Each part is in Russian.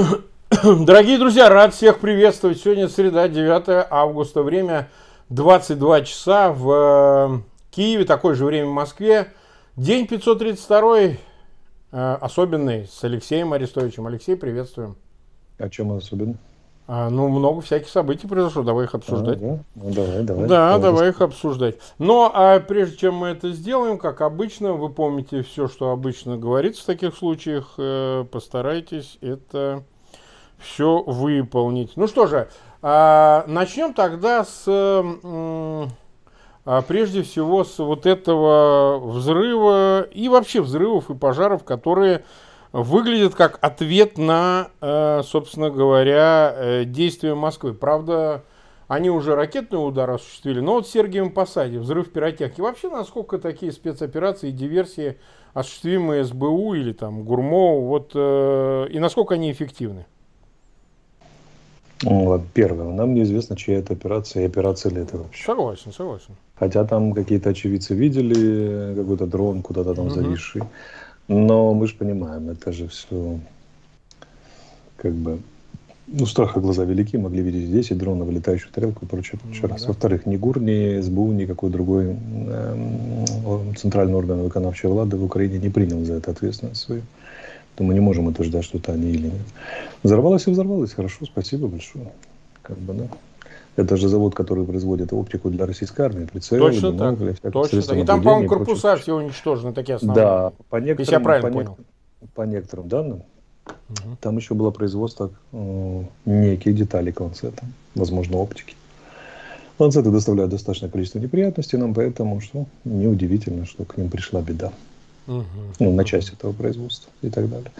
Дорогие друзья, рад всех приветствовать. Сегодня среда, 9 августа, время 22 часа в э, Киеве, такое же время в Москве. День 532, э, особенный, с Алексеем Арестовичем. Алексей, приветствуем. А чем он особенный? А, ну, много всяких событий произошло, давай их обсуждать. А, да? Ну, давай, давай. Да, давай, давай их обсуждать. Но а прежде чем мы это сделаем, как обычно, вы помните все, что обычно говорится в таких случаях, э, постарайтесь это все выполнить. Ну что же, а, начнем тогда с, а, прежде всего, с вот этого взрыва и вообще взрывов и пожаров, которые выглядит как ответ на, э, собственно говоря, э, действия Москвы. Правда, они уже ракетный удар осуществили, но вот в Сергиевом Посаде, взрыв пиротехники. Вообще, насколько такие спецоперации и диверсии осуществимые СБУ или там ГУРМО, вот, э, и насколько они эффективны? Ну, первое, нам неизвестно, чья это операция и операция ли это вообще. Согласен, согласен. Хотя там какие-то очевидцы видели какой-то дрон куда-то там угу. зависший. Но мы же понимаем, это же все как бы ну, страха глаза велики, могли видеть 10 дронов, летающую тарелку и прочее. прочее. Ну. Да. Во-вторых, ни ГУР, ни СБУ, никакой другой э, центральный орган выконавчей влады в Украине не принял за это ответственность свою. То мы не можем утверждать, что это они или нет. Взорвалось и взорвалось. Хорошо, спасибо большое. Как бы, да. Это же завод, который производит оптику для российской армии, прицелы, Точно бинокль, так. Точно так. И там, по-моему, корпуса все уничтожены, такие основные. Да, по некоторым, Если я правильно по понял. по некоторым данным, угу. там еще было производство э, неких деталей ланцета, возможно, оптики. Ланцеты доставляют достаточное количество неприятностей нам, поэтому что неудивительно, что к ним пришла беда. Угу. Ну, на часть этого производства и так далее.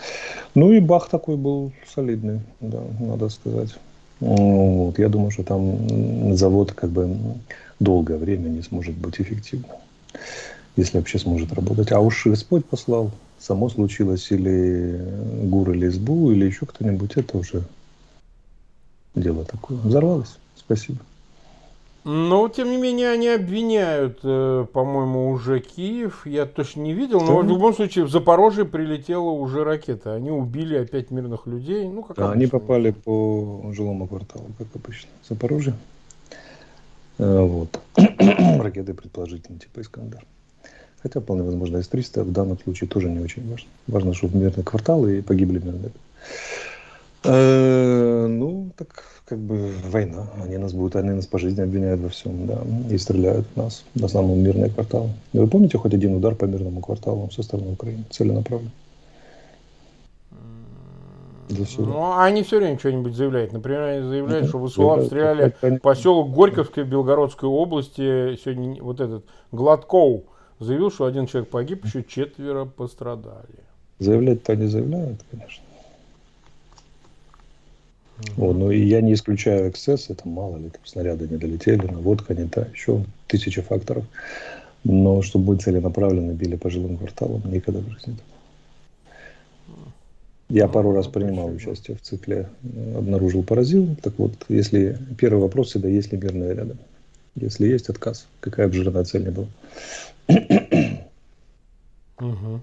Ну и бах такой был солидный, да, надо сказать. Вот. Я думаю, что там завод как бы долгое время не сможет быть эффективным, если вообще сможет работать. А уж Господь послал, само случилось, или ГУР, или СБУ, или еще кто-нибудь, это уже дело такое. Взорвалось. Спасибо. Но, тем не менее, они обвиняют, э, по-моему, уже Киев. Я точно не видел, но в любом случае в Запорожье прилетела уже ракета. Они убили опять мирных людей. Ну, как да, они попали по жилому кварталу, как обычно. Запорожье. Э, вот. Ракеты предположительно типа Искандер. Хотя, вполне возможно, С-300 в данном случае тоже не очень важно. Важно, чтобы мирный квартал и погибли мирные. Э, ну, так как бы война. Они нас будут, они нас по жизни обвиняют во всем, да, и стреляют в нас, в основном мирные кварталы. Вы помните хоть один удар по мирному кварталу со стороны Украины, целенаправленно? Ну, они все время что-нибудь заявляют. Например, они заявляют, что ВСУ обстреляли поселок Горьковской Белгородской области. Сегодня вот этот Гладкоу заявил, что один человек погиб, еще четверо пострадали. Заявлять-то они заявляют, конечно. Вот, ну и я не исключаю эксцесс, это мало ли, там снаряды не долетели, наводка не та, еще тысяча факторов. Но чтобы мы целенаправленно били по жилым кварталам, никогда в жизни. Я ну, пару раз принимал участие в цикле «Обнаружил, поразил». Так вот, если первый вопрос всегда, есть ли мирное рядом? Если есть отказ, какая бы жирная цель не была. Угу.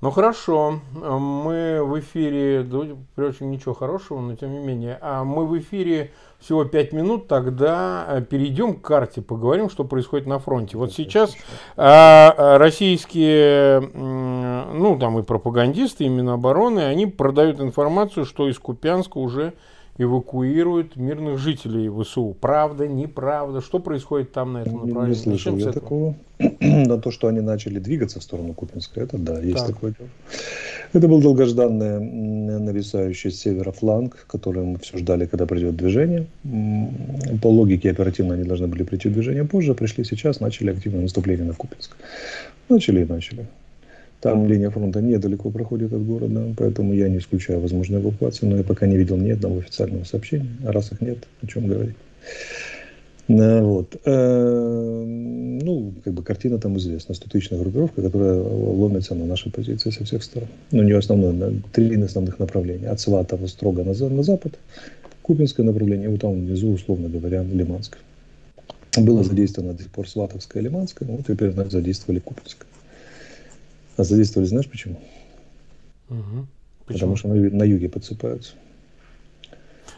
Ну хорошо, мы в эфире, впрочем, ничего хорошего, но тем не менее, а мы в эфире всего 5 минут, тогда э, перейдем к карте, поговорим, что происходит на фронте. Вот сейчас а, российские, ну там и пропагандисты, и Минобороны, они продают информацию, что из Купянска уже эвакуируют мирных жителей ВСУ. Правда, неправда? Что происходит там на этом направлении? Не слышал я такого. На то, что они начали двигаться в сторону Купинска, это да, есть так. такое дело. Это был долгожданный нависающий с севера фланг, который мы все ждали, когда придет движение. По логике оперативно они должны были прийти в движение позже, пришли сейчас, начали активное наступление на Купинск. Начали и начали. Там линия фронта недалеко проходит от города, поэтому я не исключаю возможную эвакуацию, но я пока не видел ни одного официального сообщения. А раз их нет, о чем говорить. Вот. Э, ну, как бы картина там известна. Стотычная группировка, которая ломится на наши позиции со всех сторон. Ну, у нее основное, три основных направления. От Сватова строго на, на запад, Купинское направление, вот там внизу, условно говоря, Лиманское. Было задействовано до сих пор Сватовское и Лиманское, вот теперь задействовали Купинское. А задействовали, знаешь почему? Угу. Почему? Потому что на, на юге подсыпаются.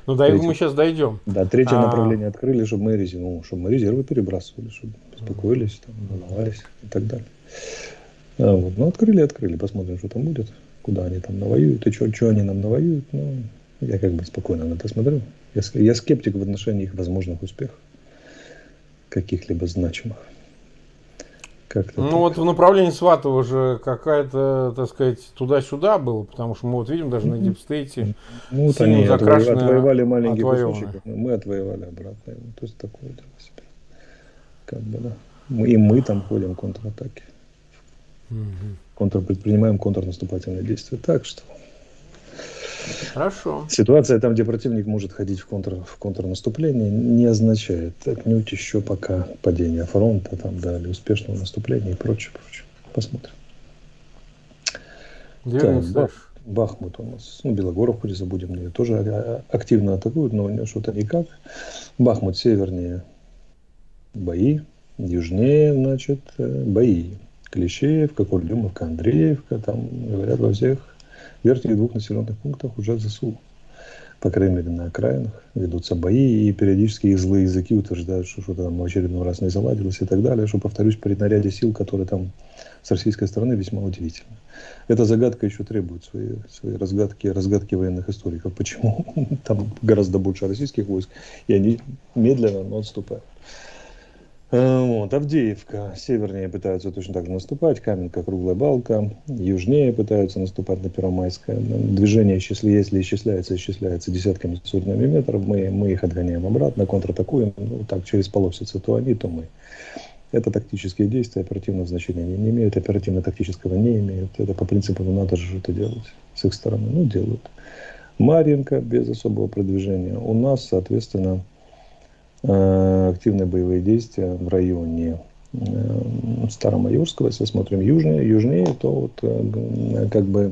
Ну, до этого мы сейчас дойдем. Да, третье а... направление открыли, чтобы мы, ну, чтобы мы резервы перебрасывали, чтобы беспокоились, там, волновались и так далее. А, вот. Ну, открыли, открыли, посмотрим, что там будет, куда они там навоюют и что они нам навоюют. Ну, я как бы спокойно на это смотрю. Я, я скептик в отношении их возможных успехов, каких-либо значимых. Как-то ну так. вот в направлении Сватова же какая-то, так сказать, туда-сюда было, потому что мы вот видим даже на дипстейте ну, вот они отвоевали маленький кусочек, мы отвоевали обратно. То есть такое дело себе. Как бы, да. Мы, и мы там ходим в контратаке. Угу. Контр, предпринимаем контрнаступательные действия. Так что Хорошо. Ситуация там, где противник может ходить в, контр, в контрнаступление, не означает отнюдь еще пока падение фронта там, да, или успешного наступления и прочее, прочее. Посмотрим. Так, Бах, Бахмут у нас, ну, Белогоровку не забудем, ее тоже а, а, активно атакуют, но что-то никак. Бахмут севернее бои, южнее, значит, э, бои. Клещеевка, Курдюмовка, Андреевка, там, говорят, во всех верхних двух населенных пунктах уже ЗСУ. По крайней мере, на окраинах ведутся бои, и периодически их злые языки утверждают, что что-то там в очередной раз не заладилось и так далее, что, повторюсь, при наряде сил, которые там с российской стороны весьма удивительно. Эта загадка еще требует свои, свои разгадки, разгадки военных историков. Почему там гораздо больше российских войск, и они медленно, но отступают. Э, вот, Авдеевка. Севернее пытаются точно так же наступать. Каменка, Круглая Балка. Южнее пытаются наступать на Первомайское. Движение, если, если исчисляется, исчисляется десятками, сотнями метров. Мы, мы их отгоняем обратно, контратакуем. Ну, так, через полосицы то они, то мы. Это тактические действия, оперативного значения не, не имеют, оперативно-тактического не имеют. Это по принципу, ну, надо же что-то делать с их стороны. Ну, делают. Марьинка без особого продвижения. У нас, соответственно, активные боевые действия в районе э, Старомайорского, если смотрим южнее, южнее, то вот э, как бы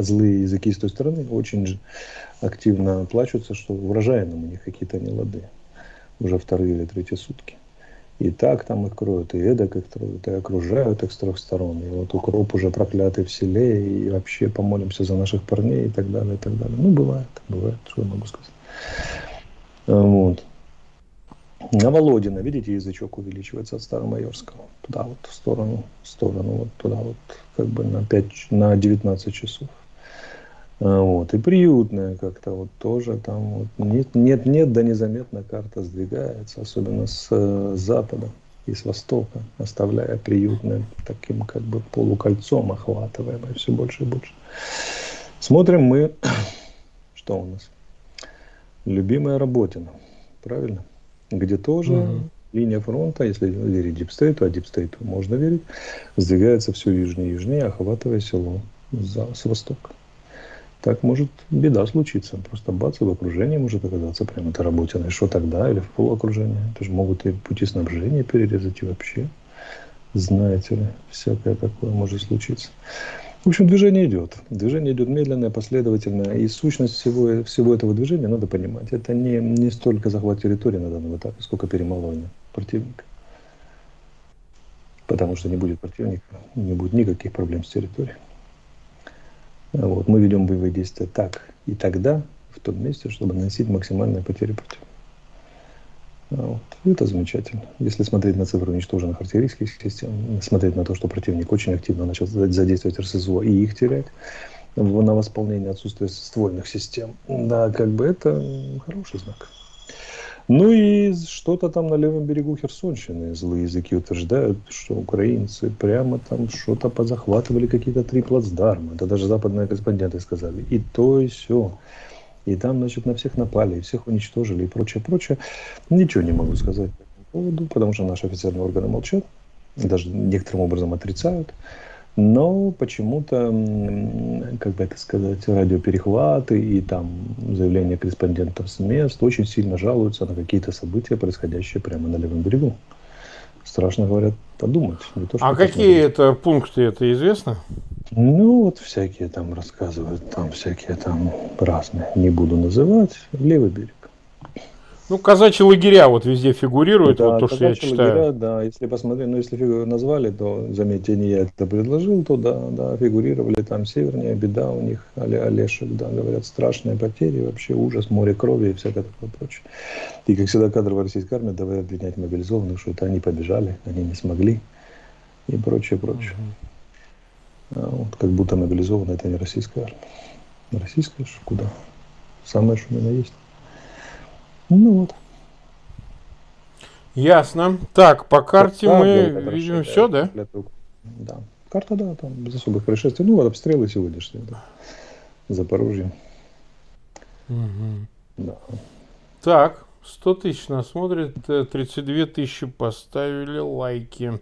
злые языки с той стороны очень активно плачутся, что урожайным у них какие-то нелады уже вторые или третьи сутки. И так там их кроют, и эдак их кроют, и окружают их с трех сторон. И вот укроп уже проклятый в селе, и вообще помолимся за наших парней и так далее, и так далее. Ну, бывает, бывает, что я могу сказать. Вот. На Володина, видите, язычок увеличивается от Старомайорского. Туда вот, в сторону, в сторону, вот туда вот, как бы на 5, на 19 часов. А, вот. И приютная как-то вот тоже там вот нет, нет, нет, да незаметно карта сдвигается, особенно с э, запада и с востока, оставляя приютное таким как бы полукольцом охватываемое все больше и больше. Смотрим мы, что у нас. Любимое Работино, правильно? Где тоже угу. линия фронта, если верить DeepState у, а DeepState у можно верить, сдвигается все южнее и южнее, охватывая село за, с востока. Так может беда случиться. Просто бац, в окружении может оказаться прямо это Работино. И что тогда? Или в полуокружении. Это же могут и пути снабжения перерезать и вообще. Знаете ли, всякое такое может случиться. В общем, движение идет. Движение идет медленное, последовательное. И сущность всего, всего этого движения надо понимать. Это не, не столько захват территории на данном этапе, сколько перемалывание противника. Потому что не будет противника, не будет никаких проблем с территорией. Вот. Мы ведем боевые действия так и тогда, в том месте, чтобы наносить максимальные потери противника. Вот. Это замечательно. Если смотреть на цифры уничтоженных артиллерийских систем, смотреть на то, что противник очень активно начал задействовать РСЗО и их терять, на восполнение отсутствия ствольных систем, да, как бы это хороший знак. Ну и что-то там на левом берегу Херсонщины злые языки утверждают, что украинцы прямо там что-то позахватывали, какие-то три плацдарма. Это даже западные корреспонденты сказали. И то, и все и там, значит, на всех напали, и всех уничтожили и прочее, прочее. Ничего не могу сказать по этому поводу, потому что наши официальные органы молчат, даже некоторым образом отрицают. Но почему-то, как бы это сказать, радиоперехваты и там заявления корреспондентов с мест очень сильно жалуются на какие-то события, происходящие прямо на левом берегу. Страшно, говорят, подумать. Не то, а какие это пункты, это известно? Ну, вот всякие там рассказывают, там всякие там разные. Не буду называть. Левый берег. Ну, казачьи лагеря вот везде фигурируют, да, вот то, что я читаю. Лагеря, да, если посмотреть, ну, если фигуру назвали, то, заметьте, не я это предложил, то да, да, фигурировали там севернее, беда у них, Олешек, да, говорят, страшные потери, вообще ужас, море крови и всякое такое прочее. И, как всегда, кадровая российская армия давай обвинять мобилизованных, что это они побежали, они не смогли и прочее, прочее. Угу. А вот, как будто мобилизованная это не российская армия. Российская куда? Самое, что у меня есть. Ну вот. Ясно. Так, по карте так, мы да, видим все, да? Да. Карта, да, там без особых происшествий. Ну, вот обстрелы сегодняшние, да. Запорожье. Угу. Да. Так, 100 тысяч нас смотрит, 32 э, тысячи поставили лайки.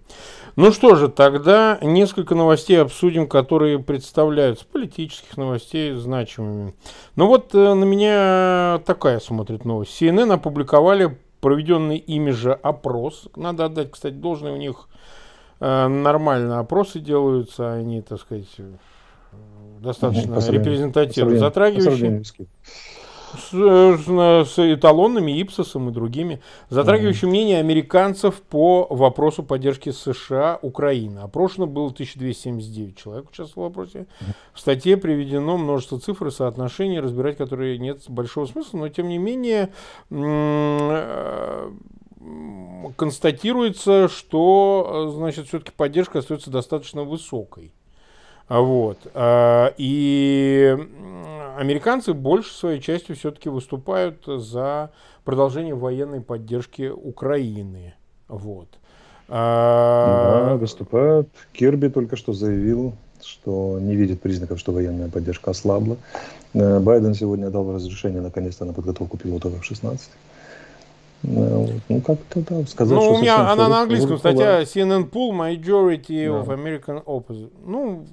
Ну что же, тогда несколько новостей обсудим, которые представляются, политических новостей значимыми. Ну вот э, на меня такая смотрит новость. CNN опубликовали проведенный ими же опрос. Надо отдать, кстати, должное, у них э, нормально опросы делаются, они, так сказать, достаточно репрезентативно затрагивающие с, с эталонными, Ипсосом и другими, затрагивающими mm-hmm. мнение американцев по вопросу поддержки США Украины. Опрошено было 1279 человек участвовало в вопросе. В статье приведено множество цифр и соотношений, разбирать которые нет большого смысла, но тем не менее э, констатируется, что значит, все-таки поддержка остается достаточно высокой. Вот. А, и американцы больше своей частью все-таки выступают за продолжение военной поддержки Украины. Вот. А, да, выступают. Кирби только что заявил, что не видит признаков, что военная поддержка ослабла. Э, Байден сегодня дал разрешение наконец-то на подготовку пилотов F-16. Ну, как-то да, сказать, Ну, у меня она на английском статья CNN Pool Majority of American Opposite. Ну,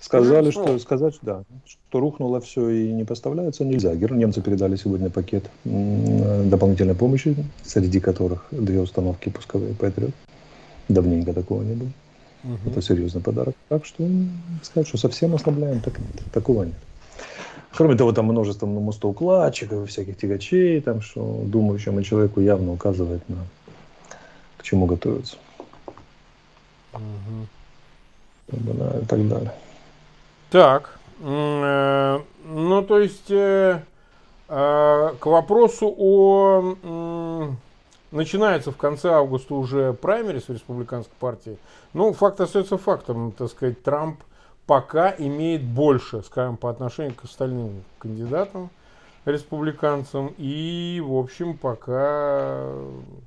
Сказали, что сказать, да, что рухнуло все и не поставляется нельзя. Немцы передали сегодня пакет дополнительной помощи, среди которых две установки пусковые Патриот. Давненько такого не было. Угу. Это серьезный подарок. Так что сказать, что совсем ослабляем, так нет, такого нет. Кроме того, там множество мостоукладчиков всяких тягачей, там, что думающему человеку явно указывает на к чему готовиться. Угу. И так далее. Так, э, ну то есть э, э, к вопросу о... Э, начинается в конце августа уже праймерис в республиканской партии. Ну, факт остается фактом, так сказать, Трамп пока имеет больше, скажем, по отношению к остальным кандидатам, республиканцам. И, в общем, пока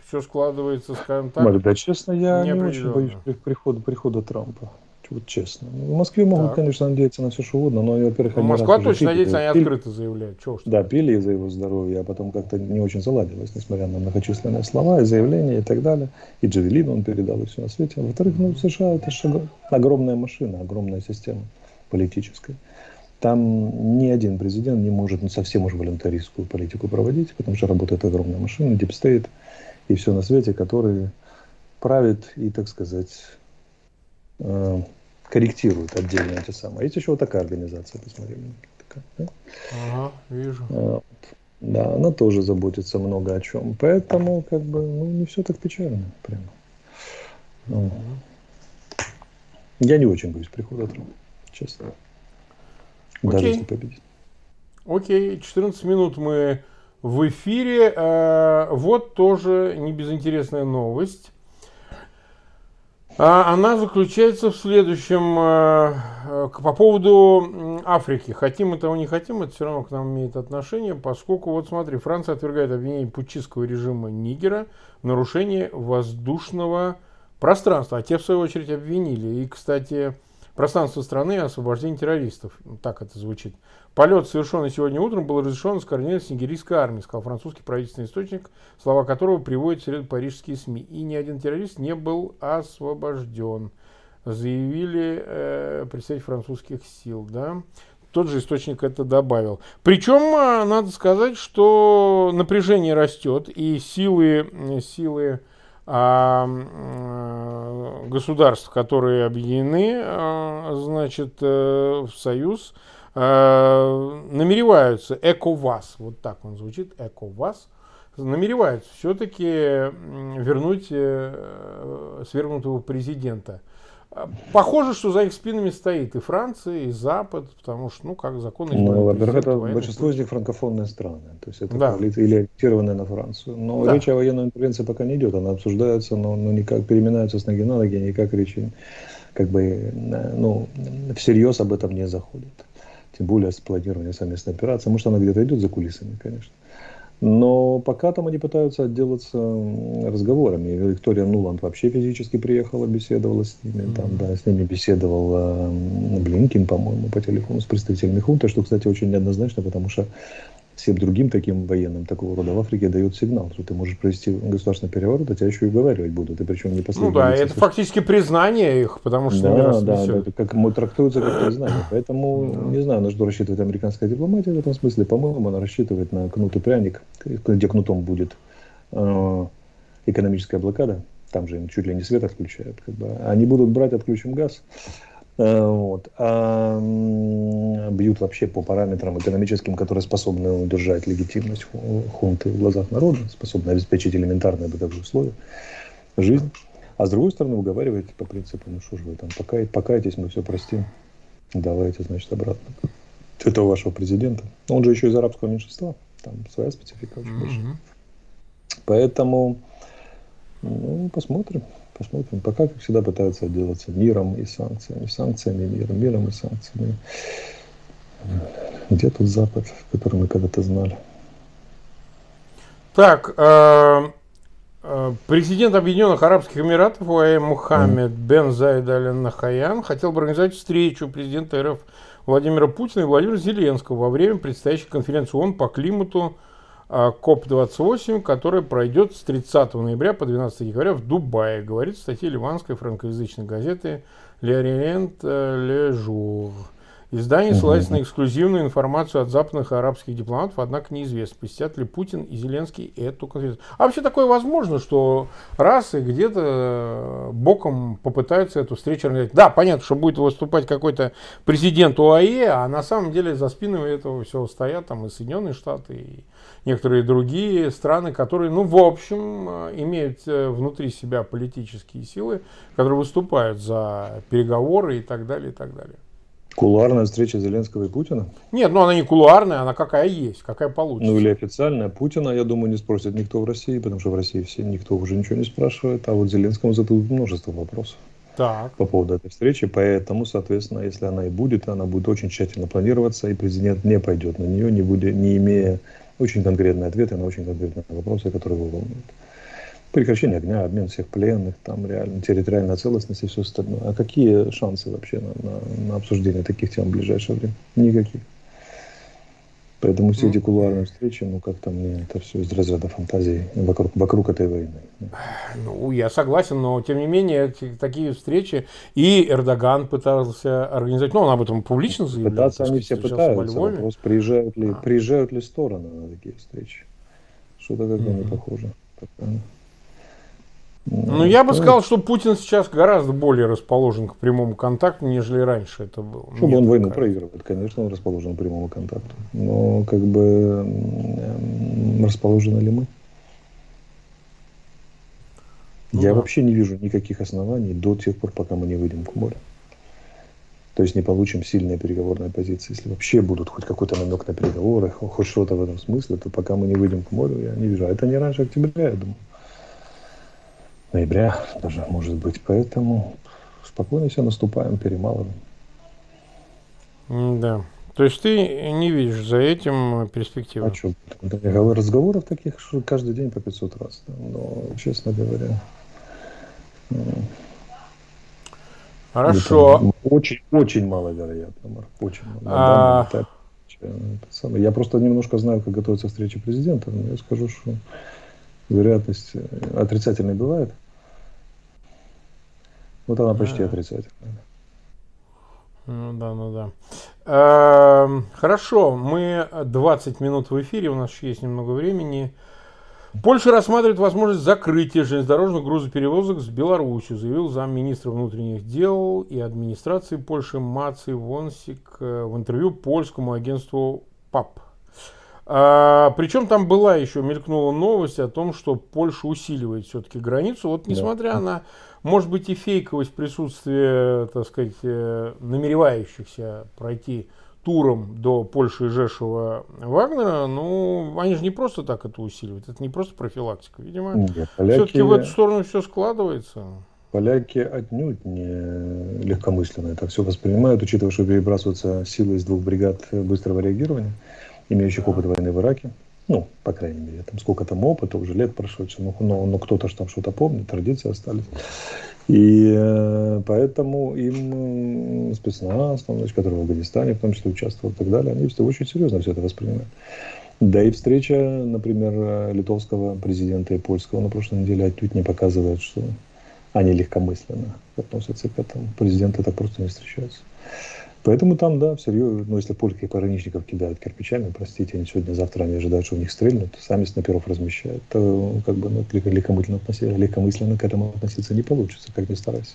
все складывается, скажем так. Марк, да, честно, я не очень боюсь прихода, прихода Трампа вот честно. В Москве могут, так. конечно, надеяться на все, что угодно, но, во-первых, ну, Москва точно надеется, они пили, открыто заявляют. Чего что да, пили из-за его здоровья, а потом как-то не очень заладилось, несмотря на многочисленные слова и заявления и так далее. И Джавелин он передал, и все на свете. А во-вторых, ну, США это же огромная машина, огромная система политическая. Там ни один президент не может ну, совсем уж волюнтаристскую политику проводить, потому что работает огромная машина, deep state и все на свете, которые правит и, так сказать, э, корректируют отдельно эти самые. Есть еще вот такая организация, посмотри. Такая, да? Ага, вижу. А, вот. Да, она тоже заботится много о чем. Поэтому, как бы, ну, не все так печально, прямо. Ну. Я не очень боюсь прихода Трампа, честно. Окей. Даже если победить. Окей, 14 минут мы в эфире. А, вот тоже не безинтересная новость. А она заключается в следующем, э, э, по поводу Африки. Хотим этого не хотим, это все равно к нам имеет отношение, поскольку, вот смотри, Франция отвергает обвинение путчистского режима Нигера в нарушении воздушного пространства, а те, в свою очередь, обвинили. И, кстати, пространство страны и освобождение террористов. Так это звучит. Полет, совершенный сегодня утром, был разрешен с координацией с нигерийской армии, сказал французский правительственный источник, слова которого приводят среди парижские СМИ. И ни один террорист не был освобожден, заявили э, представитель французских сил. Да? Тот же источник это добавил. Причем, а, надо сказать, что напряжение растет, и силы, силы а, государств, которые объединены а, значит, э, в союз, Э, намереваются ЭКОВАС, вот так он звучит, ЭКОВАС, намереваются все-таки вернуть э, свергнутого президента. Похоже, что за их спинами стоит и Франция, и Запад, потому что, ну, как законы... Ну, во-первых, это большинство из них франкофонные страны, то есть это да. или ориентированы на Францию. Но да. речь о военной интервенции пока не идет, она обсуждается, но, но никак переминаются с ноги на ноги, никак речи, как бы, ну, всерьез об этом не заходит. Тем более с планированием совместной операции. Может, она где-то идет за кулисами, конечно. Но пока там они пытаются отделаться разговорами. Виктория Нуланд вообще физически приехала, беседовала с ними. Mm-hmm. Там, да, с ними беседовал э, Блинкин, по-моему, по телефону с представителями хунты, что, кстати, очень неоднозначно, потому что всем другим таким военным такого рода в Африке дает сигнал, что ты можешь провести государственный переворот, а тебя еще и уговаривать будут, и причем не последний. Ну да, это фактически признание их, потому что да, да, да, это как трактуется как признание. Поэтому да. не знаю, на что рассчитывает американская дипломатия в этом смысле. По-моему, она рассчитывает на кнут и пряник, где кнутом будет э, экономическая блокада. Там же им чуть ли не свет отключают. Как бы. Они будут брать, отключим газ. Э, вот. А бьют вообще по параметрам экономическим, которые способны удержать легитимность хунты в глазах народа, способны обеспечить элементарные бытовые условия, жизнь. А с другой стороны, уговариваете по принципу, ну что же вы там, покай, покайтесь, мы все простим, давайте, значит, обратно. Это у вашего президента. Он же еще из арабского меньшинства, там своя специфика очень mm-hmm. большая. Поэтому, ну, посмотрим. Посмотрим. Пока, как всегда, пытаются отделаться миром и санкциями. Санкциями, миром, миром и санкциями. Где тут Запад, который мы когда-то знали? Так, э, э, президент Объединенных Арабских Эмиратов УАЭ Мухаммед бен Зайд Аль Нахаян хотел бы организовать встречу президента РФ Владимира Путина и Владимира Зеленского во время предстоящей конференции ООН по климату КОП-28, которая пройдет с 30 ноября по 12 декабря в Дубае, говорит в статье ливанской франкоязычной газеты «L'Orient-Le Jour». Издание ссылается на эксклюзивную информацию от западных арабских дипломатов, однако неизвестно, посетят ли Путин и Зеленский эту конференцию. А вообще такое возможно, что раз и где-то боком попытаются эту встречу организовать. Да, понятно, что будет выступать какой-то президент УАЕ, а на самом деле за спинами этого всего стоят там и Соединенные Штаты, и некоторые другие страны, которые, ну, в общем, имеют э, внутри себя политические силы, которые выступают за переговоры и так далее, и так далее. Кулуарная встреча Зеленского и Путина? Нет, ну она не кулуарная, она какая есть, какая получится. Ну или официальная. Путина, я думаю, не спросит никто в России, потому что в России все никто уже ничего не спрашивает. А вот Зеленскому зададут множество вопросов так. по поводу этой встречи. Поэтому, соответственно, если она и будет, она будет очень тщательно планироваться, и президент не пойдет на нее, не, будет, не имея очень конкретные ответы на очень конкретные вопросы, которые его волнуют прекращение огня, обмен всех пленных, там реально территориальная целостность и все остальное. А какие шансы вообще на, на, на обсуждение таких тем в ближайшее время? Никаких. Поэтому все эти кулуарные встречи, ну как-то мне это все из разряда фантазии вокруг, вокруг этой войны. Ну, я согласен, но тем не менее такие встречи и Эрдоган пытался организовать, ну он об этом публично заявлял. Пытаться они все пытаются, вопрос, приезжают ли, а. приезжают ли стороны на такие встречи. Что-то как-то mm-hmm. не похоже. Пока. Ну, я бы сказал, что Путин сейчас гораздо более расположен к прямому контакту, нежели раньше это было. Чтобы он войну проигрывает, конечно, он расположен к прямому контакту. Но как бы расположены ли мы? Ну, я да. вообще не вижу никаких оснований до тех пор, пока мы не выйдем к морю. То есть не получим сильные переговорные позиции. Если вообще будут хоть какой-то намек на переговоры, хоть что-то в этом смысле, то пока мы не выйдем к морю, я не вижу. А это не раньше октября, я думаю ноября даже, может быть. Поэтому спокойно все наступаем, перемалываем. Да. То есть ты не видишь за этим перспективы? А что? Разговоров таких что каждый день по 500 раз. Но, честно говоря... Хорошо. Очень, очень маловероятно, Марк. Очень мало. А... Я просто немножко знаю, как готовится встреча президента. Но я скажу, что вероятность э, отрицательной бывает. Вот она почти отрицательная. Ну да, ну да. Эм, хорошо, мы 20 минут в эфире, у нас еще есть немного времени. Польша рассматривает возможность закрытия железнодорожных грузоперевозок с Беларусью, заявил замминистра внутренних дел и администрации Польши Маций Вонсик э, в интервью польскому агентству ПАП. А, причем там была еще, мелькнула новость о том, что Польша усиливает все-таки границу. Вот несмотря да. на, может быть, и фейковость присутствия, так сказать, э, намеревающихся пройти туром до Польши и Жешева Вагнера, ну, они же не просто так это усиливают, это не просто профилактика. Видимо, Нет, поляки... все-таки в эту сторону все складывается. Поляки отнюдь не легкомысленно это все воспринимают, учитывая, что перебрасываются силы из двух бригад быстрого реагирования, имеющих опыт войны в Ираке. Ну, по крайней мере, там сколько там опыта, уже лет прошло, но, но, но кто-то же там что-то помнит, традиции остались. И э, поэтому им спецназ, там, значит, который в Афганистане в том числе участвовал и так далее, они все очень серьезно все это воспринимают. Да и встреча, например, литовского президента и польского на прошлой неделе отнюдь не показывает, что они легкомысленно относятся к этому. Президенты так просто не встречаются. Поэтому там, да, всерьез, ну, если польских пограничников кидают кирпичами, простите, они сегодня, завтра они ожидают, что у них стрельнут, сами снайперов размещают, то как бы ну, легкомысленно, легкомысленно к этому относиться не получится, как ни старайся.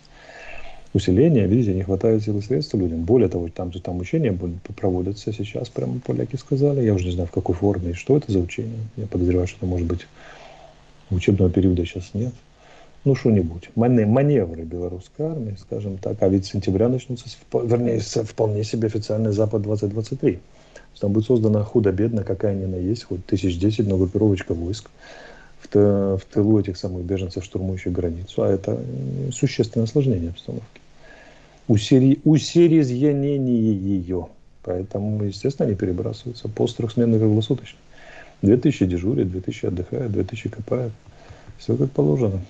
Усиление, видите, не хватает сил и средств людям. Более того, там же там учения проводятся сейчас, прямо поляки сказали. Я уже не знаю, в какой форме и что это за учение. Я подозреваю, что это может быть учебного периода сейчас нет ну, что-нибудь, маневры белорусской армии, скажем так, а ведь с сентября начнутся, вернее, вполне себе официальный Запад-2023. Там будет создана худо-бедно, какая ни на есть, хоть тысяч десять, но группировочка войск в, тылу этих самых беженцев, штурмующих границу, а это существенное осложнение обстановки. Усери, усерьезнение ее. Поэтому, естественно, они перебрасываются. Пост трехсменный круглосуточно. 2000 дежурят, 2000 отдыхают, 2000 копают. Все как положено.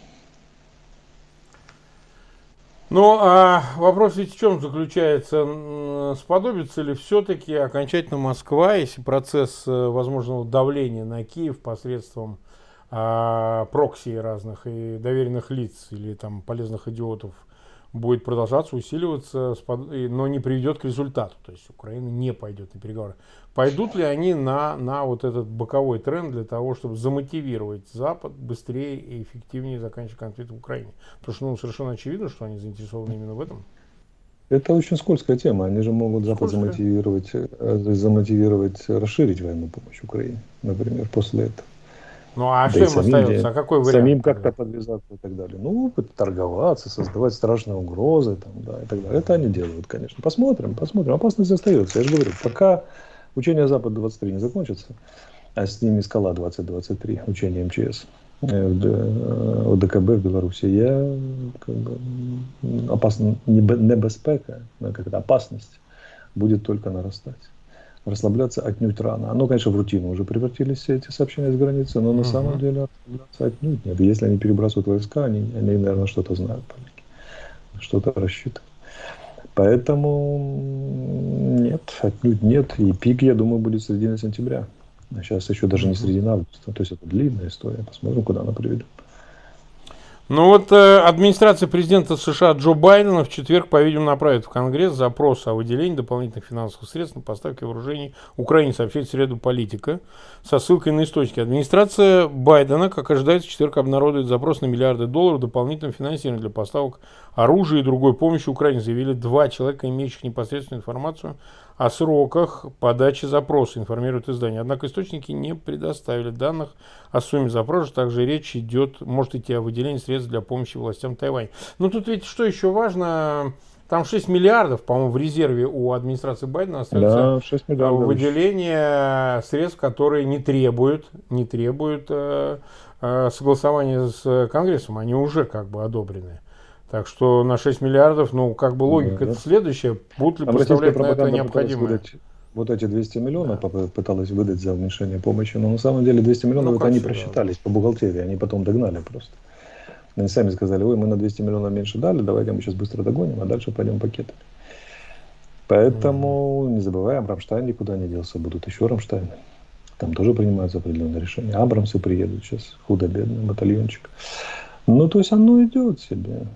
Ну, а вопрос ведь в чем заключается? Сподобится ли все-таки окончательно Москва, если процесс э, возможного давления на Киев посредством а, прокси разных и доверенных лиц или там полезных идиотов будет продолжаться, усиливаться, но не приведет к результату. То есть Украина не пойдет на переговоры. Пойдут ли они на, на вот этот боковой тренд для того, чтобы замотивировать Запад быстрее и эффективнее заканчивать конфликт в Украине? Потому что ну, совершенно очевидно, что они заинтересованы именно в этом. Это очень скользкая тема. Они же могут Запад замотивировать, э, замотивировать расширить военную помощь Украине, например, после этого. Ну а да что им остается? А какой вариант? Самим как-то подвязаться и так далее. Ну, торговаться, создавать страшные угрозы там, да, и так далее. Это они делают, конечно. Посмотрим, посмотрим. Опасность остается. Я же говорю, пока учения Запад-23 не закончатся, а с ними скала 2023, учение МЧС, э, ОДКБ в Беларуси, я как бы, опасно, небезпека, как это, опасность будет только нарастать расслабляться отнюдь рано. Оно, конечно, в рутину уже превратились все эти сообщения с границы, но на uh-huh. самом деле расслабляться отнюдь нет. Если они перебрасывают войска, они, они наверное, что-то знают, что-то рассчитывают. Поэтому нет, отнюдь нет. И пик, я думаю, будет середина сентября. А сейчас еще даже не середина августа. То есть это длинная история. Посмотрим, куда она приведет. Ну вот э, администрация президента США Джо Байдена в четверг, по-видимому, направит в Конгресс запрос о выделении дополнительных финансовых средств на поставки вооружений Украине, сообщает среду политика со ссылкой на источники. Администрация Байдена, как ожидается, в четверг обнародует запрос на миллиарды долларов дополнительного финансирования для поставок оружия и другой помощи Украине, заявили два человека, имеющих непосредственную информацию о сроках подачи запроса, информирует издание. Однако источники не предоставили данных о сумме запроса. Также речь идет, может идти о выделении средств для помощи властям Тайваня. Но тут ведь что еще важно, там 6 миллиардов, по-моему, в резерве у администрации Байдена остается да, 6 миллиардов. выделение средств, которые не требуют, не требуют э, э, согласования с Конгрессом. Они уже как бы одобрены. Так что на 6 миллиардов, ну, как бы логика да, это следующая. Будут ли а поставлять на это необходимое? Вот эти 200 миллионов да. пыталась выдать за уменьшение помощи, но на самом деле 200 миллионов ну, это они просчитались да. по бухгалтерии, они потом догнали просто. Они сами сказали, ой, мы на 200 миллионов меньше дали, давайте мы сейчас быстро догоним, а дальше пойдем пакетами. Поэтому mm. не забываем, Рамштайн никуда не делся, будут еще Рамштайны. Там тоже принимаются определенные решения. Абрамсы приедут сейчас, худо-бедный батальончик. Ну, то есть оно идет себе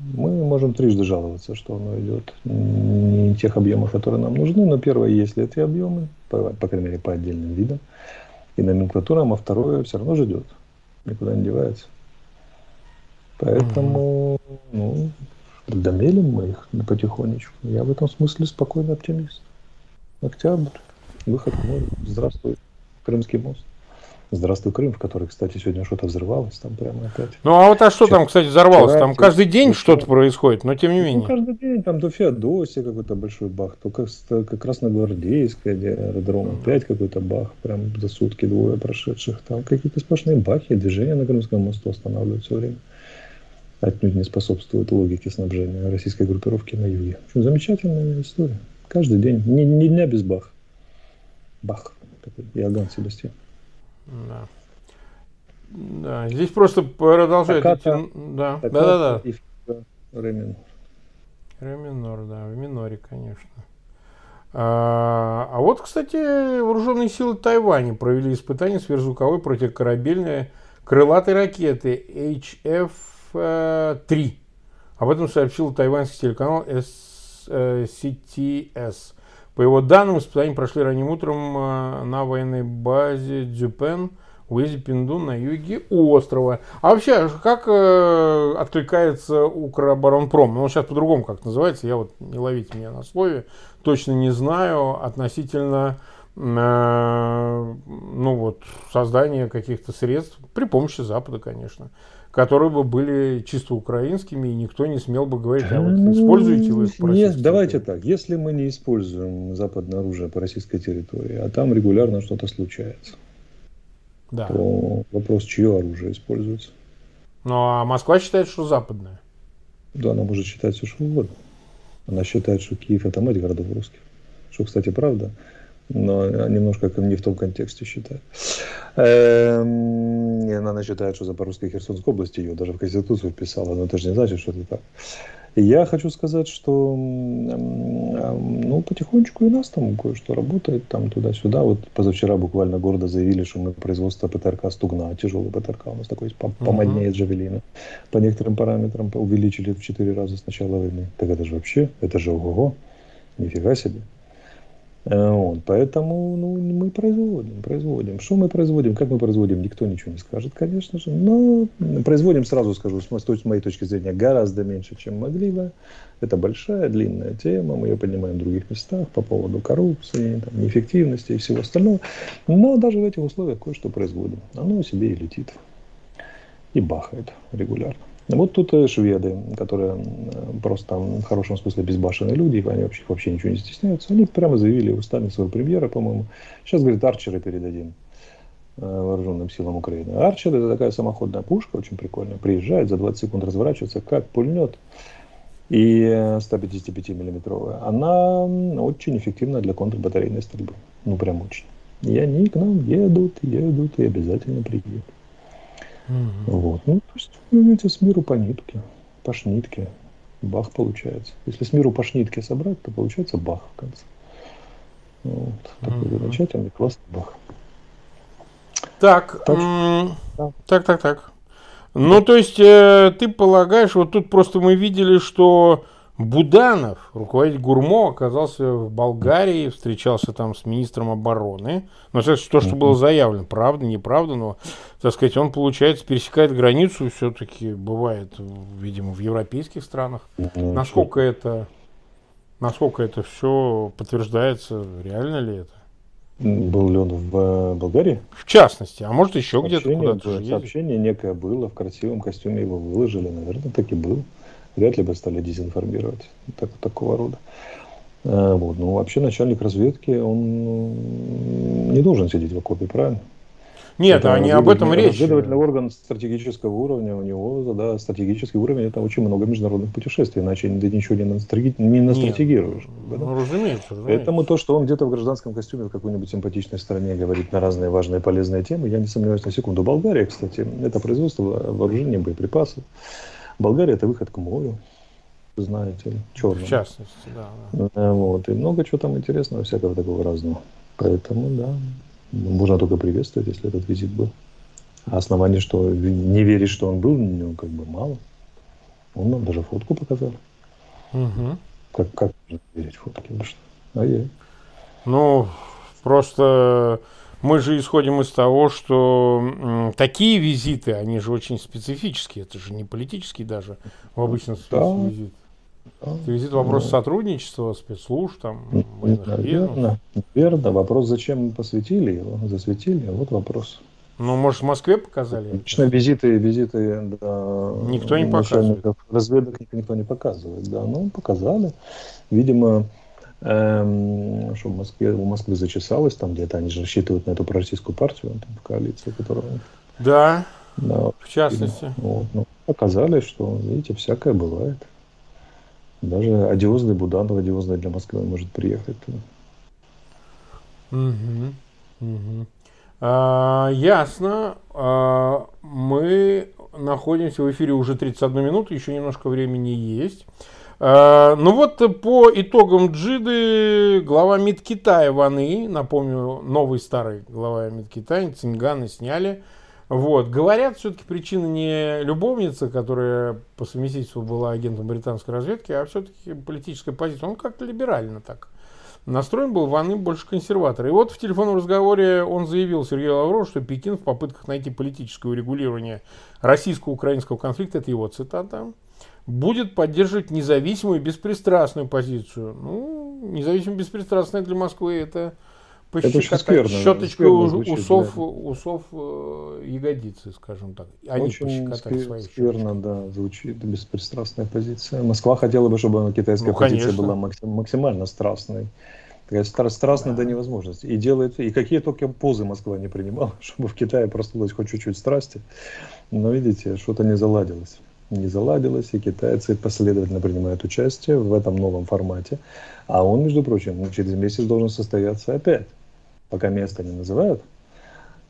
мы можем трижды жаловаться, что оно идет не тех объемов, которые нам нужны. Но первое, если эти объемы, по, по крайней мере, по отдельным видам и номенклатурам, а второе все равно ждет, никуда не девается. Поэтому, ну, домелим мы их потихонечку. Я в этом смысле спокойный оптимист. Октябрь, выход к морю, здравствуй, Крымский мост. Здравствуй, Крым, в который, кстати, сегодня что-то взрывалось там прямо опять. Ну, а вот а что Вчера, там, кстати, взорвалось? Там каждый день что-то происходит, но тем не ну, менее. Ну, каждый день там то Феодосия какой-то большой бах, то как, как Красногвардейская аэродром, опять какой-то бах, прям за сутки двое прошедших. Там какие-то сплошные бахи, движение на Крымском мосту останавливают все время. Отнюдь не способствует логике снабжения российской группировки на юге. В общем, замечательная история. Каждый день, ни, ни дня без бах. Бах. Иоганн Себастьян. Да. Да, здесь просто продолжает идти... Да, да, да, да. Ре минор. Ре минор, да, в миноре, конечно. А, а вот, кстати, вооруженные силы Тайваня провели испытания сверхзвуковой противокорабельной крылатой ракеты HF-3. Об этом сообщил тайваньский телеканал CTS. По его данным, испытания прошли ранним утром э, на военной базе Дзюпен в уезде на юге острова. А вообще, как э, откликается Укроборонпром? Ну, он сейчас по-другому как называется, я вот не ловите меня на слове, точно не знаю, относительно э, ну вот, создания каких-то средств при помощи Запада, конечно которые бы были чисто украинскими, и никто не смел бы говорить, а вот ну, используете вы их Нет, давайте так, если мы не используем западное оружие по российской территории, а там регулярно что-то случается, да. то вопрос, чье оружие используется. Ну, а Москва считает, что западное. Да, она может считать все, что угодно. Она считает, что Киев это мать городов русских. Что, кстати, правда но немножко не в том контексте считаю. Эм, она считает, что Запорожская и Херсонская область ее даже в Конституцию вписала, но это же не значит, что это так. Я хочу сказать, что ну, потихонечку и нас там кое-что работает, там туда-сюда. Вот позавчера буквально города заявили, что мы производство ПТРК Стугна, тяжелый ПТРК у нас такой помоднее Джавелина. По некоторым параметрам увеличили в 4 раза с начала войны. Так это же вообще, это же ого-го, нифига себе. Э, вот, поэтому ну, мы производим, производим. Что мы производим, как мы производим, никто ничего не скажет, конечно же. Но производим, сразу скажу, с моей точки зрения, гораздо меньше, чем могли бы. Это большая, длинная тема, мы ее поднимаем в других местах по поводу коррупции, там, неэффективности и всего остального. Но даже в этих условиях кое-что производим. Оно себе и летит. И бахает регулярно. Вот тут э, шведы, которые просто в хорошем смысле безбашенные люди, они вообще, вообще ничего не стесняются, они прямо заявили устами своего премьера, по-моему, сейчас, говорит, арчеры передадим э, вооруженным силам Украины. Арчер это такая самоходная пушка, очень прикольная, приезжает, за 20 секунд разворачивается, как пульнет, и 155 миллиметровая. Она очень эффективна для контрбатарейной стрельбы. Ну, прям очень. И они к нам едут, едут и обязательно приедут. Угу. Вот. Ну, то есть, видите, с миру по нитке, по шнитке. Бах получается. Если с миру по шнитке собрать, то получается бах в конце. Вот. Такой угу. замечательный, классный бах. Так, так, да. так, так, так. Ну, то есть, э, ты полагаешь, вот тут просто мы видели, что Буданов, руководитель ГУРМО, оказался в Болгарии, встречался там с министром обороны. Ну, то, что было заявлено, правда, неправда, но, так сказать, он, получается, пересекает границу, все-таки бывает, видимо, в европейских странах. Насколько это, насколько это все подтверждается, реально ли это? Был ли он в э, Болгарии? В частности, а может еще где-то куда-то Сообщение некое было, в красивом костюме его выложили, наверное, так и было вряд ли бы стали дезинформировать так, такого рода. Э, вот. Но вообще начальник разведки, он ну, не должен сидеть в окопе, правильно? Нет, это а не об этом речь. Разведывательный орган стратегического уровня, у него, да, стратегический уровень, это очень много международных путешествий, иначе ты ничего не, настраги... не настратегируешь. Нет, да? Ну, разумеется, разумеется. Поэтому то, что он где-то в гражданском костюме в какой-нибудь симпатичной стране говорит на разные важные полезные темы, я не сомневаюсь на секунду. Болгария, кстати, это производство вооружения, боеприпасов. Болгария это выход к морю, знаете, черный. В частности, да, да. Э, вот, и много чего там интересного, всякого такого разного. Поэтому, да, можно только приветствовать, если этот визит был. А основание, что не верить, что он был, ну, как бы мало. Он нам даже фотку показал. Угу. Как, как можно верить фотке? Ну что? А я. Ну, просто мы же исходим из того, что такие визиты, они же очень специфические. Это же не политические даже в обычном смысле да. визит. Это визит вопрос ну, сотрудничества, спецслужб, там, наверное, наверное, вопрос, зачем мы посвятили его, засветили, вот вопрос. Ну, может, в Москве показали? Лично визиты, визиты да, никто не показывает. Разведок никто не показывает, да. Ну, показали. Видимо, эм, что в Москве, у Москвы зачесалось, там где-то они же рассчитывают на эту пророссийскую партию, там, в коалиции, которая... Да, да в частности. Вот, ну, показали, что, видите, всякое бывает. Даже одиозный Буданов, одиозный для Москвы может приехать туда. Угу, угу. А, ясно. А, мы находимся в эфире уже 31 минуту, еще немножко времени есть. А, ну вот по итогам Джиды глава МИД Китая Ван И, напомню, новый старый глава МИД Китая, Цинганы сняли. Вот. Говорят, все-таки причина не любовница, которая по совместительству была агентом британской разведки, а все-таки политическая позиция. Он как-то либерально так настроен был Ван больше консерватор. И вот в телефонном разговоре он заявил Сергею Лаврову, что Пекин в попытках найти политическое урегулирование российско-украинского конфликта, это его цитата, будет поддерживать независимую и беспристрастную позицию. Ну, независимую и беспристрастная для Москвы это пощекотать скверно, щеточкой звучит, усов, да. усов э, ягодицы, скажем так. Они очень пощекотать свои скверно, да, звучит беспристрастная позиция. Москва хотела бы, чтобы китайская ну, позиция была максимально страстной. Такая страстная да. до невозможности. И делает, и какие только позы Москва не принимала, чтобы в Китае проснулась хоть чуть-чуть страсти. Но видите, что-то не заладилось. Не заладилось, и китайцы последовательно принимают участие в этом новом формате. А он, между прочим, через месяц должен состояться опять пока место не называют.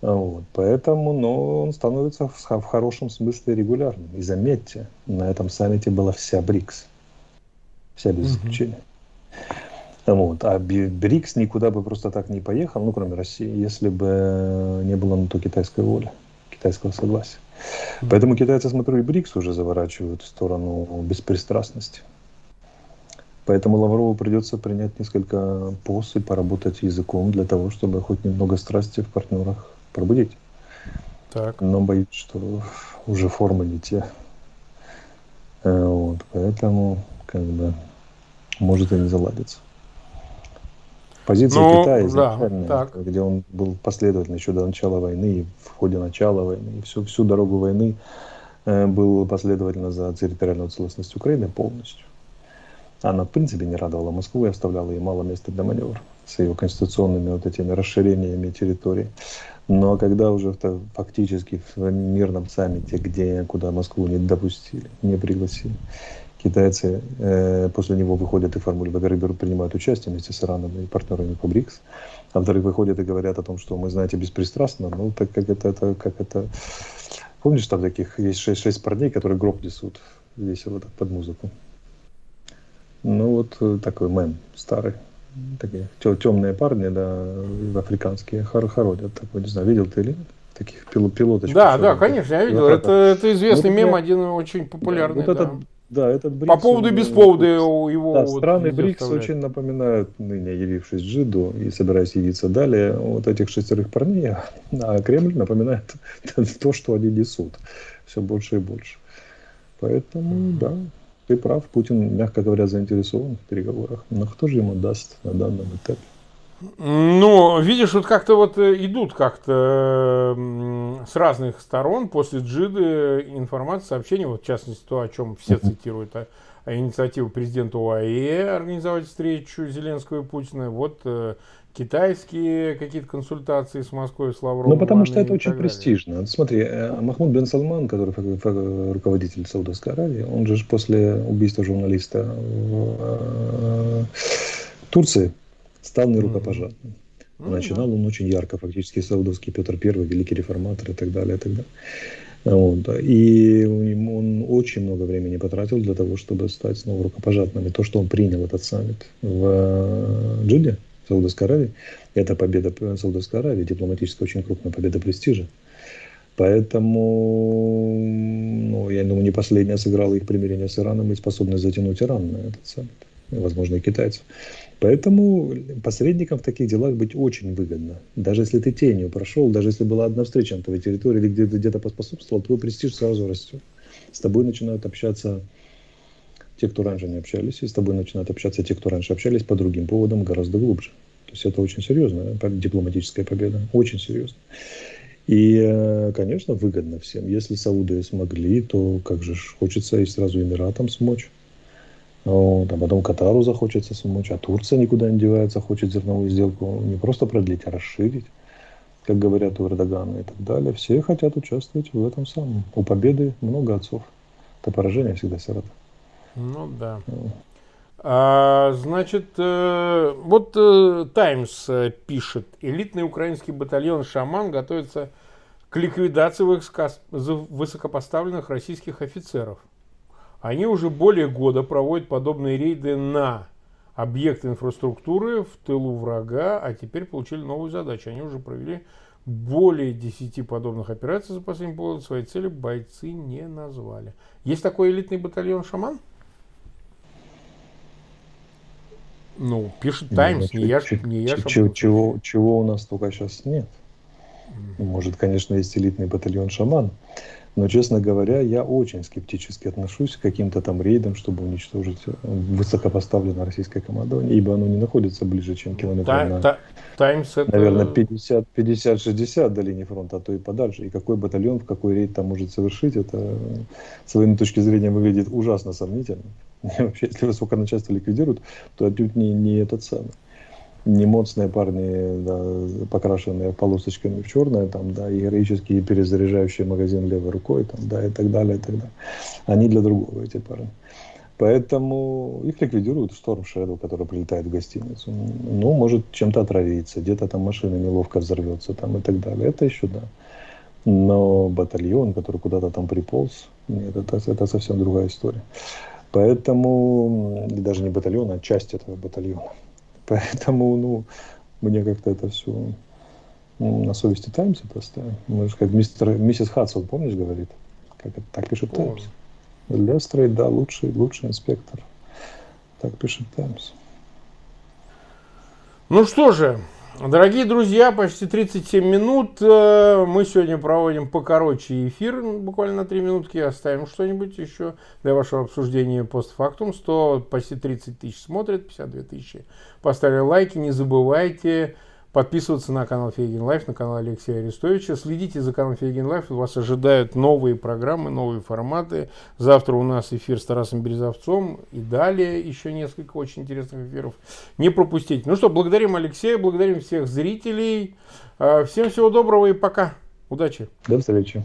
Вот, поэтому но он становится в, в хорошем смысле регулярным. И заметьте, на этом саммите была вся БРИКС. Вся без исключения. Mm-hmm. Вот. А БРИКС никуда бы просто так не поехал, ну, кроме России, если бы не было на то китайской воли, китайского согласия. Поэтому китайцы, смотрю, и БРИКС уже заворачивают в сторону беспристрастности. Поэтому Лаврову придется принять несколько поз и поработать языком для того, чтобы хоть немного страсти в партнерах пробудить. Так. Но боюсь, что уже формы не те. Э, вот, поэтому как бы может и не заладиться. Позиция ну, Китая изначально, да, так. где он был последовательно еще до начала войны и в ходе начала войны, и всю, всю дорогу войны э, был последовательно за территориальную целостность Украины полностью. Она, в принципе, не радовала Москву и оставляла ей мало места для маневра с ее конституционными вот этими расширениями территории. Но когда уже фактически в мирном саммите, где, куда Москву не допустили, не пригласили, китайцы э, после него выходят и формулируют, во-первых, берут, принимают участие вместе с Ираном и партнерами по БРИКС, а во-вторых, выходят и говорят о том, что мы, знаете, беспристрастно, ну, так как это, это как это... Помнишь, там таких есть шесть, шесть парней, которые гроб несут весело так под музыку? Ну, вот э, такой мем старый. Такие темные парни, да, африканские, хор хородят. Такой, не знаю, видел ты или нет? Таких пилот, пилоточек. Да, да, конечно, я видел. Это, это известный вот, мем, один очень популярный. Вот да. этот, да, этот БРИКС, По поводу и без повода его... Да, вот страны БРИКС очень напоминают, ныне явившись Джиду и собираясь явиться далее, вот этих шестерых парней, а Кремль напоминает то, что они несут. Все больше и больше. Поэтому, да, ты прав, Путин, мягко говоря, заинтересован в переговорах. Но кто же ему даст на данном этапе? Ну, видишь, вот как-то вот э, идут как-то с разных сторон после Джиды информация, сообщения, вот в частности то, о чем все цитируют, а, а инициативу президента ОАЭ организовать встречу Зеленского и Путина. Вот э, китайские какие-то консультации с Москвой, с Лавровым. Ну, потому что это очень престижно. Смотри, э, Махмуд бен Салман, который руководитель Саудовской Аравии, он же после убийства журналиста в Турции стал нерукопожатным. Mm-hmm. Начинал он очень ярко, фактически саудовский Петр I, великий реформатор и так далее. И, так далее. Вот. И он очень много времени потратил для того, чтобы стать снова рукопожатным. И то, что он принял этот саммит в э, Джиде, Саудовской Аравии. Это победа Саудовской Аравии, дипломатическая очень крупная победа престижа. Поэтому, ну, я думаю, не последняя сыграла их примирение с Ираном и способность затянуть Иран на этот саммит. И, возможно, и китайцев. Поэтому посредникам в таких делах быть очень выгодно. Даже если ты тенью прошел, даже если была одна встреча на твоей территории или где-то где поспособствовал, твой престиж сразу растет. С тобой начинают общаться те, кто раньше не общались, и с тобой начинают общаться те, кто раньше общались по другим поводам гораздо глубже. То есть это очень серьезная дипломатическая победа, очень серьезная. И, э, конечно, выгодно всем. Если Сауды смогли, то как же хочется и сразу Эмиратам смочь. Вот, а потом Катару захочется смочь, а Турция никуда не девается, хочет зерновую сделку не просто продлить, а расширить, как говорят у Эрдогана и так далее. Все хотят участвовать в этом самом. У победы много отцов. Это поражение всегда сирота. Ну да. А, значит, э, вот Таймс э, э, пишет, элитный украинский батальон «Шаман» готовится к ликвидации высокопоставленных российских офицеров. Они уже более года проводят подобные рейды на объекты инфраструктуры в тылу врага, а теперь получили новую задачу. Они уже провели более 10 подобных операций за последний полгода. Свои цели бойцы не назвали. Есть такой элитный батальон «Шаман»? Ну, пишет ну, Таймс, не я, не я чего, чего, чего у нас только сейчас нет. Может, конечно, есть элитный батальон «Шаман», но, честно говоря, я очень скептически отношусь к каким-то там рейдам, чтобы уничтожить э, высокопоставленное российское командование, ибо оно не находится ближе, чем километр та, на, та, Times это... наверное, 50-60 до линии фронта, а то и подальше. И какой батальон в какой рейд там может совершить, это с военной точки зрения выглядит ужасно сомнительно. Вообще, если высокое начальство ликвидируют, то отнюдь не, не этот самый немоцные парни, да, покрашенные полосочками в черное, там, да, и героические перезаряжающие магазин левой рукой, там, да, и так далее, и так далее. Они для другого, эти парни. Поэтому их ликвидируют Storm Shadow, который прилетает в гостиницу. Ну, может чем-то отравиться, где-то там машина неловко взорвется там, и так далее. Это еще да. Но батальон, который куда-то там приполз, нет, это, это совсем другая история. Поэтому, даже не батальон, а часть этого батальона. Поэтому, ну, мне как-то это все ну, на совести Таймса поставим. Может, как мистер, миссис Хадсон, помнишь, говорит? Как это, так пишет Таймс. Лестрейд, да, лучший, лучший инспектор. Так пишет Таймс. Ну что же, Дорогие друзья, почти 37 минут. Э, мы сегодня проводим покороче эфир, буквально на 3 минутки. Оставим что-нибудь еще для вашего обсуждения постфактум. 100, почти 30 тысяч смотрят, 52 тысячи. Поставили лайки, не забывайте подписываться на канал Фейгин Live, на канал Алексея Арестовича. Следите за каналом Фейгин Live. Вас ожидают новые программы, новые форматы. Завтра у нас эфир с Тарасом Березовцем. И далее еще несколько очень интересных эфиров. Не пропустите. Ну что, благодарим Алексея, благодарим всех зрителей. А, всем всего доброго и пока. Удачи. До встречи.